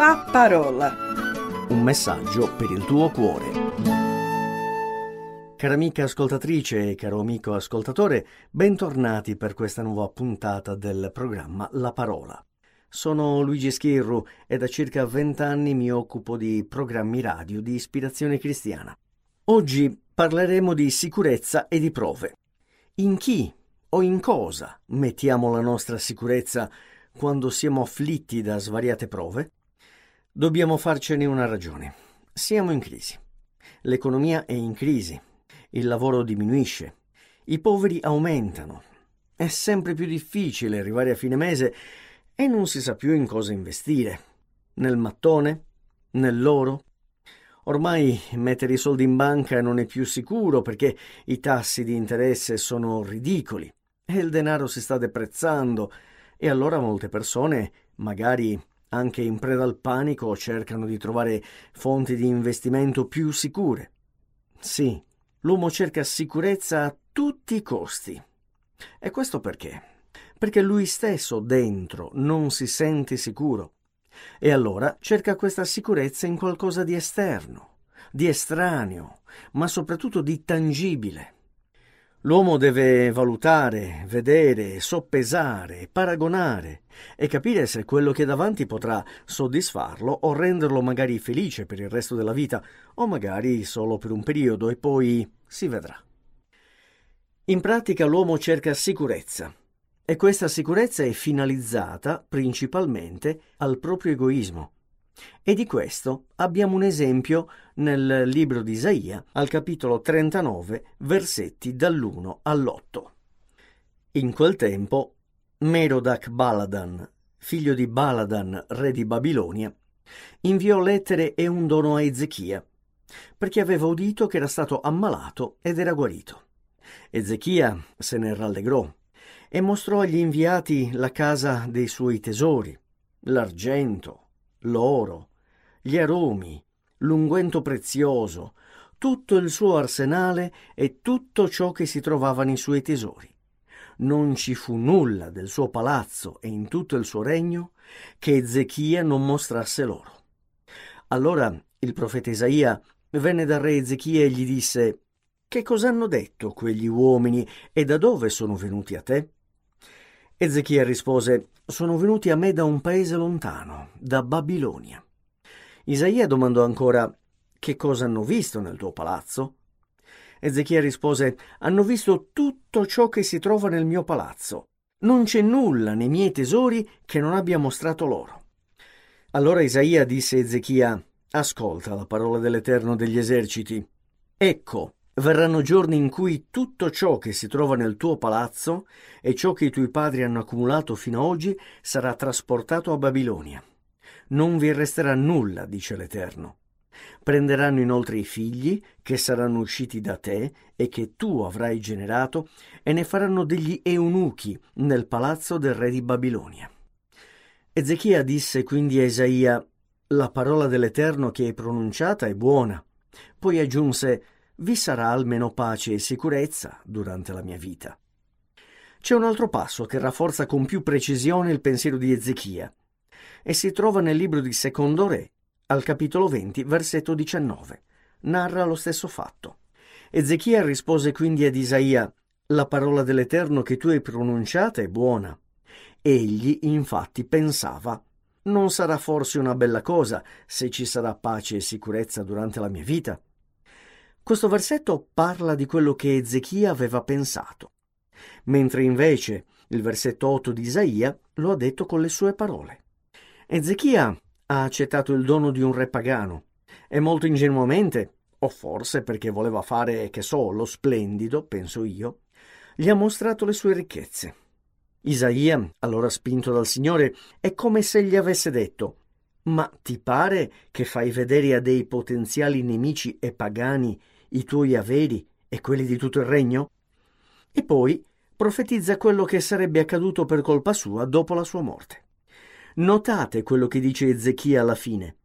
La parola. Un messaggio per il tuo cuore. Cara amica ascoltatrice e caro amico ascoltatore, bentornati per questa nuova puntata del programma La parola. Sono Luigi Schirru e da circa vent'anni mi occupo di programmi radio di ispirazione cristiana. Oggi parleremo di sicurezza e di prove. In chi o in cosa mettiamo la nostra sicurezza quando siamo afflitti da svariate prove? Dobbiamo farcene una ragione. Siamo in crisi. L'economia è in crisi. Il lavoro diminuisce. I poveri aumentano. È sempre più difficile arrivare a fine mese e non si sa più in cosa investire. Nel mattone? Nell'oro? Ormai mettere i soldi in banca non è più sicuro perché i tassi di interesse sono ridicoli e il denaro si sta deprezzando e allora molte persone, magari anche in preda al panico, cercano di trovare fonti di investimento più sicure. Sì, l'uomo cerca sicurezza a tutti i costi. E questo perché? perché lui stesso dentro non si sente sicuro. E allora cerca questa sicurezza in qualcosa di esterno, di estraneo, ma soprattutto di tangibile. L'uomo deve valutare, vedere, soppesare, paragonare e capire se quello che è davanti potrà soddisfarlo o renderlo magari felice per il resto della vita o magari solo per un periodo e poi si vedrà. In pratica l'uomo cerca sicurezza, e questa sicurezza è finalizzata principalmente al proprio egoismo. E di questo abbiamo un esempio nel libro di Isaia, al capitolo 39, versetti dall'1 all'8. In quel tempo, Merodac Baladan, figlio di Baladan, re di Babilonia, inviò lettere e un dono a Ezechia, perché aveva udito che era stato ammalato ed era guarito. Ezechia se ne rallegrò e mostrò agli inviati la casa dei suoi tesori, l'argento, l'oro, gli aromi, l'unguento prezioso, tutto il suo arsenale e tutto ciò che si trovava nei suoi tesori. Non ci fu nulla del suo palazzo e in tutto il suo regno che Ezechia non mostrasse loro. Allora il profeta Isaia venne dal re Ezechia e gli disse Che cosa hanno detto quegli uomini e da dove sono venuti a te? Ezechia rispose, sono venuti a me da un paese lontano, da Babilonia. Isaia domandò ancora, che cosa hanno visto nel tuo palazzo? Ezechia rispose, hanno visto tutto ciò che si trova nel mio palazzo. Non c'è nulla nei miei tesori che non abbia mostrato loro. Allora Isaia disse a Ezechia, ascolta la parola dell'Eterno degli eserciti. Ecco, Verranno giorni in cui tutto ciò che si trova nel tuo palazzo e ciò che i tuoi padri hanno accumulato fino ad oggi sarà trasportato a Babilonia. Non vi resterà nulla, dice l'Eterno. Prenderanno inoltre i figli che saranno usciti da te e che tu avrai generato e ne faranno degli eunuchi nel palazzo del re di Babilonia. Ezechia disse quindi a Isaia, la parola dell'Eterno che hai pronunciata è buona. Poi aggiunse, vi sarà almeno pace e sicurezza durante la mia vita. C'è un altro passo che rafforza con più precisione il pensiero di Ezechia e si trova nel libro di Secondo Re, al capitolo 20, versetto 19. Narra lo stesso fatto. Ezechia rispose quindi ad Isaia: La parola dell'Eterno che tu hai pronunciata è buona. Egli, infatti, pensava: Non sarà forse una bella cosa se ci sarà pace e sicurezza durante la mia vita? Questo versetto parla di quello che Ezechia aveva pensato, mentre invece il versetto 8 di Isaia lo ha detto con le sue parole. Ezechia ha accettato il dono di un re pagano e molto ingenuamente, o forse perché voleva fare, che so, lo splendido, penso io, gli ha mostrato le sue ricchezze. Isaia, allora spinto dal Signore, è come se gli avesse detto Ma ti pare che fai vedere a dei potenziali nemici e pagani i tuoi averi e quelli di tutto il regno? E poi profetizza quello che sarebbe accaduto per colpa sua dopo la sua morte. Notate quello che dice Ezechia alla fine.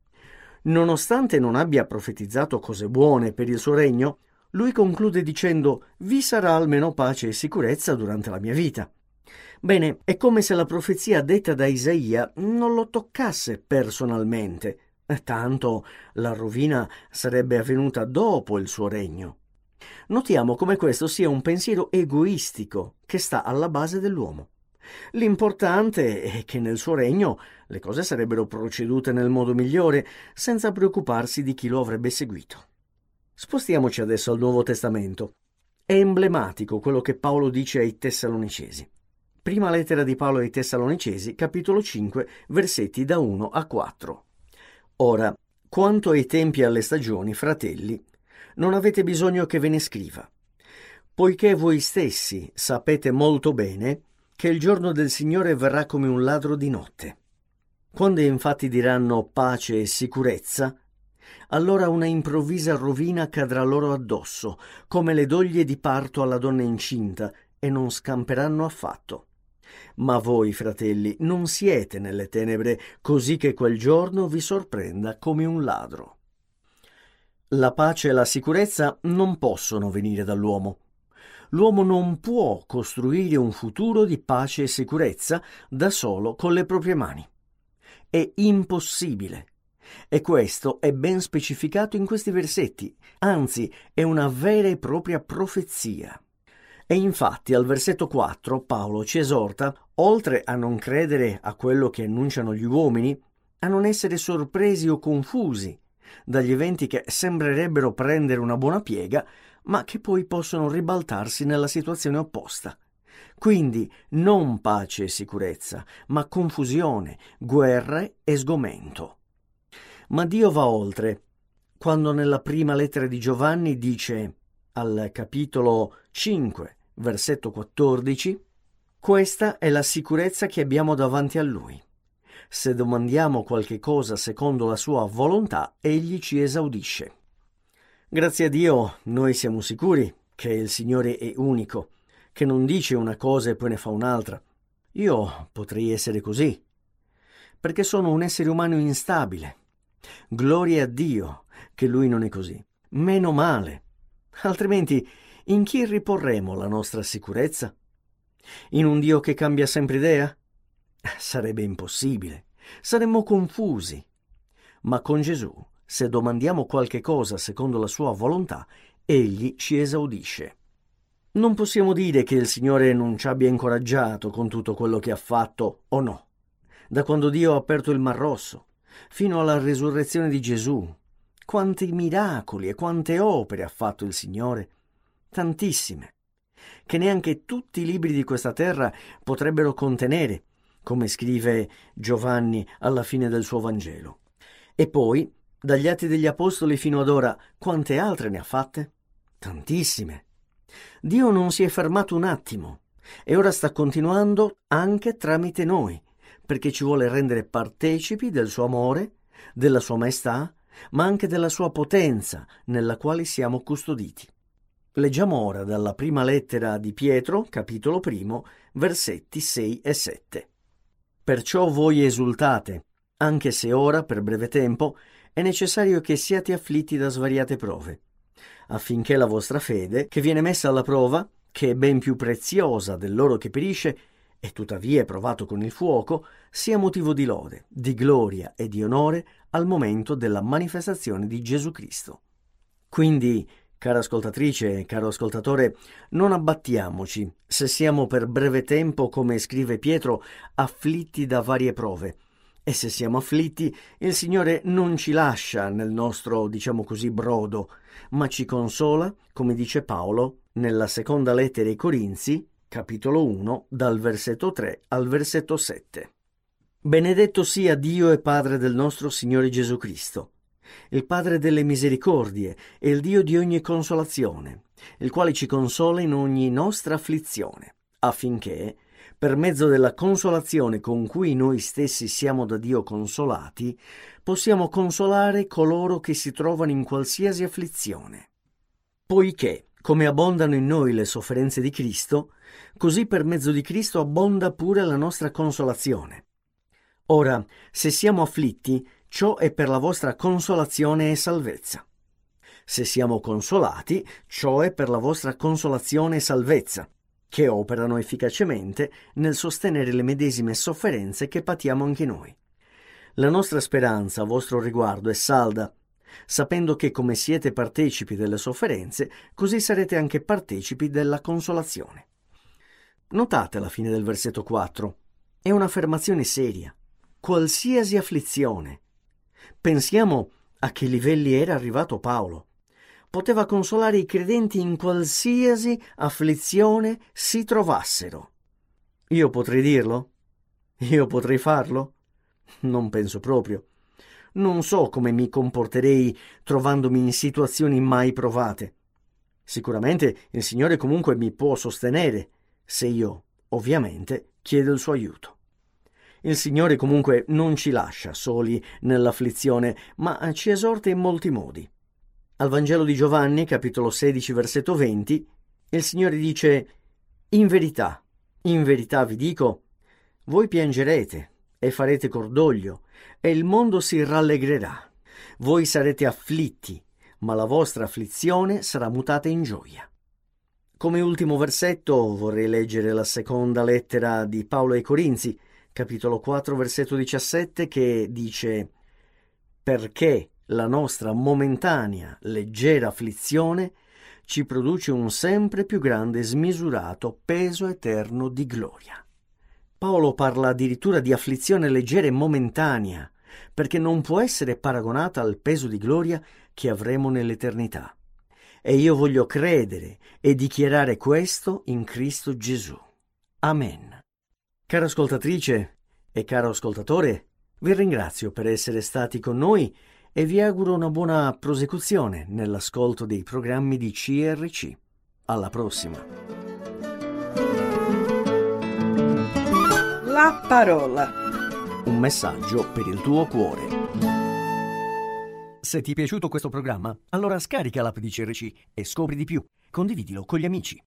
Nonostante non abbia profetizzato cose buone per il suo regno, lui conclude dicendo vi sarà almeno pace e sicurezza durante la mia vita. Bene, è come se la profezia detta da Isaia non lo toccasse personalmente, tanto la rovina sarebbe avvenuta dopo il suo regno. Notiamo come questo sia un pensiero egoistico che sta alla base dell'uomo. L'importante è che nel suo regno le cose sarebbero procedute nel modo migliore, senza preoccuparsi di chi lo avrebbe seguito. Spostiamoci adesso al Nuovo Testamento. È emblematico quello che Paolo dice ai Tessalonicesi. Prima lettera di Paolo ai Tessalonicesi, capitolo 5, versetti da 1 a 4. Ora, quanto ai tempi e alle stagioni, fratelli, non avete bisogno che ve ne scriva, poiché voi stessi sapete molto bene che il giorno del Signore verrà come un ladro di notte. Quando infatti diranno pace e sicurezza, allora una improvvisa rovina cadrà loro addosso, come le doglie di parto alla donna incinta, e non scamperanno affatto. Ma voi, fratelli, non siete nelle tenebre, così che quel giorno vi sorprenda come un ladro. La pace e la sicurezza non possono venire dall'uomo l'uomo non può costruire un futuro di pace e sicurezza da solo con le proprie mani. È impossibile. E questo è ben specificato in questi versetti, anzi è una vera e propria profezia. E infatti al versetto 4 Paolo ci esorta, oltre a non credere a quello che annunciano gli uomini, a non essere sorpresi o confusi dagli eventi che sembrerebbero prendere una buona piega, ma che poi possono ribaltarsi nella situazione opposta. Quindi non pace e sicurezza, ma confusione, guerre e sgomento. Ma Dio va oltre. Quando nella prima lettera di Giovanni dice al capitolo 5, versetto 14, questa è la sicurezza che abbiamo davanti a Lui. Se domandiamo qualche cosa secondo la sua volontà, Egli ci esaudisce. Grazie a Dio noi siamo sicuri che il Signore è unico, che non dice una cosa e poi ne fa un'altra. Io potrei essere così, perché sono un essere umano instabile. Gloria a Dio che Lui non è così. Meno male. Altrimenti in chi riporremo la nostra sicurezza? In un Dio che cambia sempre idea? Sarebbe impossibile. Saremmo confusi. Ma con Gesù se domandiamo qualche cosa secondo la sua volontà, egli ci esaudisce. Non possiamo dire che il Signore non ci abbia incoraggiato con tutto quello che ha fatto o no. Da quando Dio ha aperto il Mar Rosso, fino alla risurrezione di Gesù, quanti miracoli e quante opere ha fatto il Signore? Tantissime, che neanche tutti i libri di questa terra potrebbero contenere, come scrive Giovanni alla fine del suo Vangelo. E poi dagli Atti degli Apostoli fino ad ora, quante altre ne ha fatte? Tantissime. Dio non si è fermato un attimo e ora sta continuando anche tramite noi, perché ci vuole rendere partecipi del suo amore, della sua maestà, ma anche della sua potenza nella quale siamo custoditi. Leggiamo ora dalla prima lettera di Pietro, capitolo primo, versetti 6 e 7. Perciò voi esultate, anche se ora, per breve tempo, è necessario che siate afflitti da svariate prove, affinché la vostra fede, che viene messa alla prova, che è ben più preziosa dell'oro che perisce, e tuttavia è provato con il fuoco, sia motivo di lode, di gloria e di onore al momento della manifestazione di Gesù Cristo. Quindi, cara ascoltatrice caro ascoltatore, non abbattiamoci. Se siamo per breve tempo, come scrive Pietro, afflitti da varie prove, e se siamo afflitti, il Signore non ci lascia nel nostro, diciamo così, brodo, ma ci consola, come dice Paolo nella seconda lettera ai Corinzi, capitolo 1, dal versetto 3 al versetto 7. Benedetto sia Dio e Padre del nostro Signore Gesù Cristo, il Padre delle misericordie e il Dio di ogni consolazione, il quale ci consola in ogni nostra afflizione, affinché, per mezzo della consolazione con cui noi stessi siamo da Dio consolati, possiamo consolare coloro che si trovano in qualsiasi afflizione. Poiché, come abbondano in noi le sofferenze di Cristo, così per mezzo di Cristo abbonda pure la nostra consolazione. Ora, se siamo afflitti, ciò è per la vostra consolazione e salvezza. Se siamo consolati, ciò è per la vostra consolazione e salvezza che operano efficacemente nel sostenere le medesime sofferenze che patiamo anche noi. La nostra speranza a vostro riguardo è salda, sapendo che come siete partecipi delle sofferenze, così sarete anche partecipi della consolazione. Notate la fine del versetto 4. È un'affermazione seria. Qualsiasi afflizione. Pensiamo a che livelli era arrivato Paolo. Poteva consolare i credenti in qualsiasi afflizione si trovassero. Io potrei dirlo? Io potrei farlo? Non penso proprio. Non so come mi comporterei trovandomi in situazioni mai provate. Sicuramente il Signore comunque mi può sostenere, se io, ovviamente, chiedo il suo aiuto. Il Signore comunque non ci lascia soli nell'afflizione, ma ci esorta in molti modi. Al Vangelo di Giovanni, capitolo 16, versetto 20, il Signore dice In verità, in verità vi dico, voi piangerete e farete cordoglio, e il mondo si rallegrerà. Voi sarete afflitti, ma la vostra afflizione sarà mutata in gioia. Come ultimo versetto vorrei leggere la seconda lettera di Paolo ai Corinzi, capitolo 4, versetto 17, che dice Perché la nostra momentanea, leggera afflizione ci produce un sempre più grande e smisurato peso eterno di gloria. Paolo parla addirittura di afflizione leggera e momentanea, perché non può essere paragonata al peso di gloria che avremo nell'eternità. E io voglio credere e dichiarare questo in Cristo Gesù. Amen. Cara ascoltatrice e caro ascoltatore, vi ringrazio per essere stati con noi e vi auguro una buona prosecuzione nell'ascolto dei programmi di CRC. Alla prossima. La parola. Un messaggio per il tuo cuore. Se ti è piaciuto questo programma, allora scarica l'app di CRC e scopri di più. Condividilo con gli amici.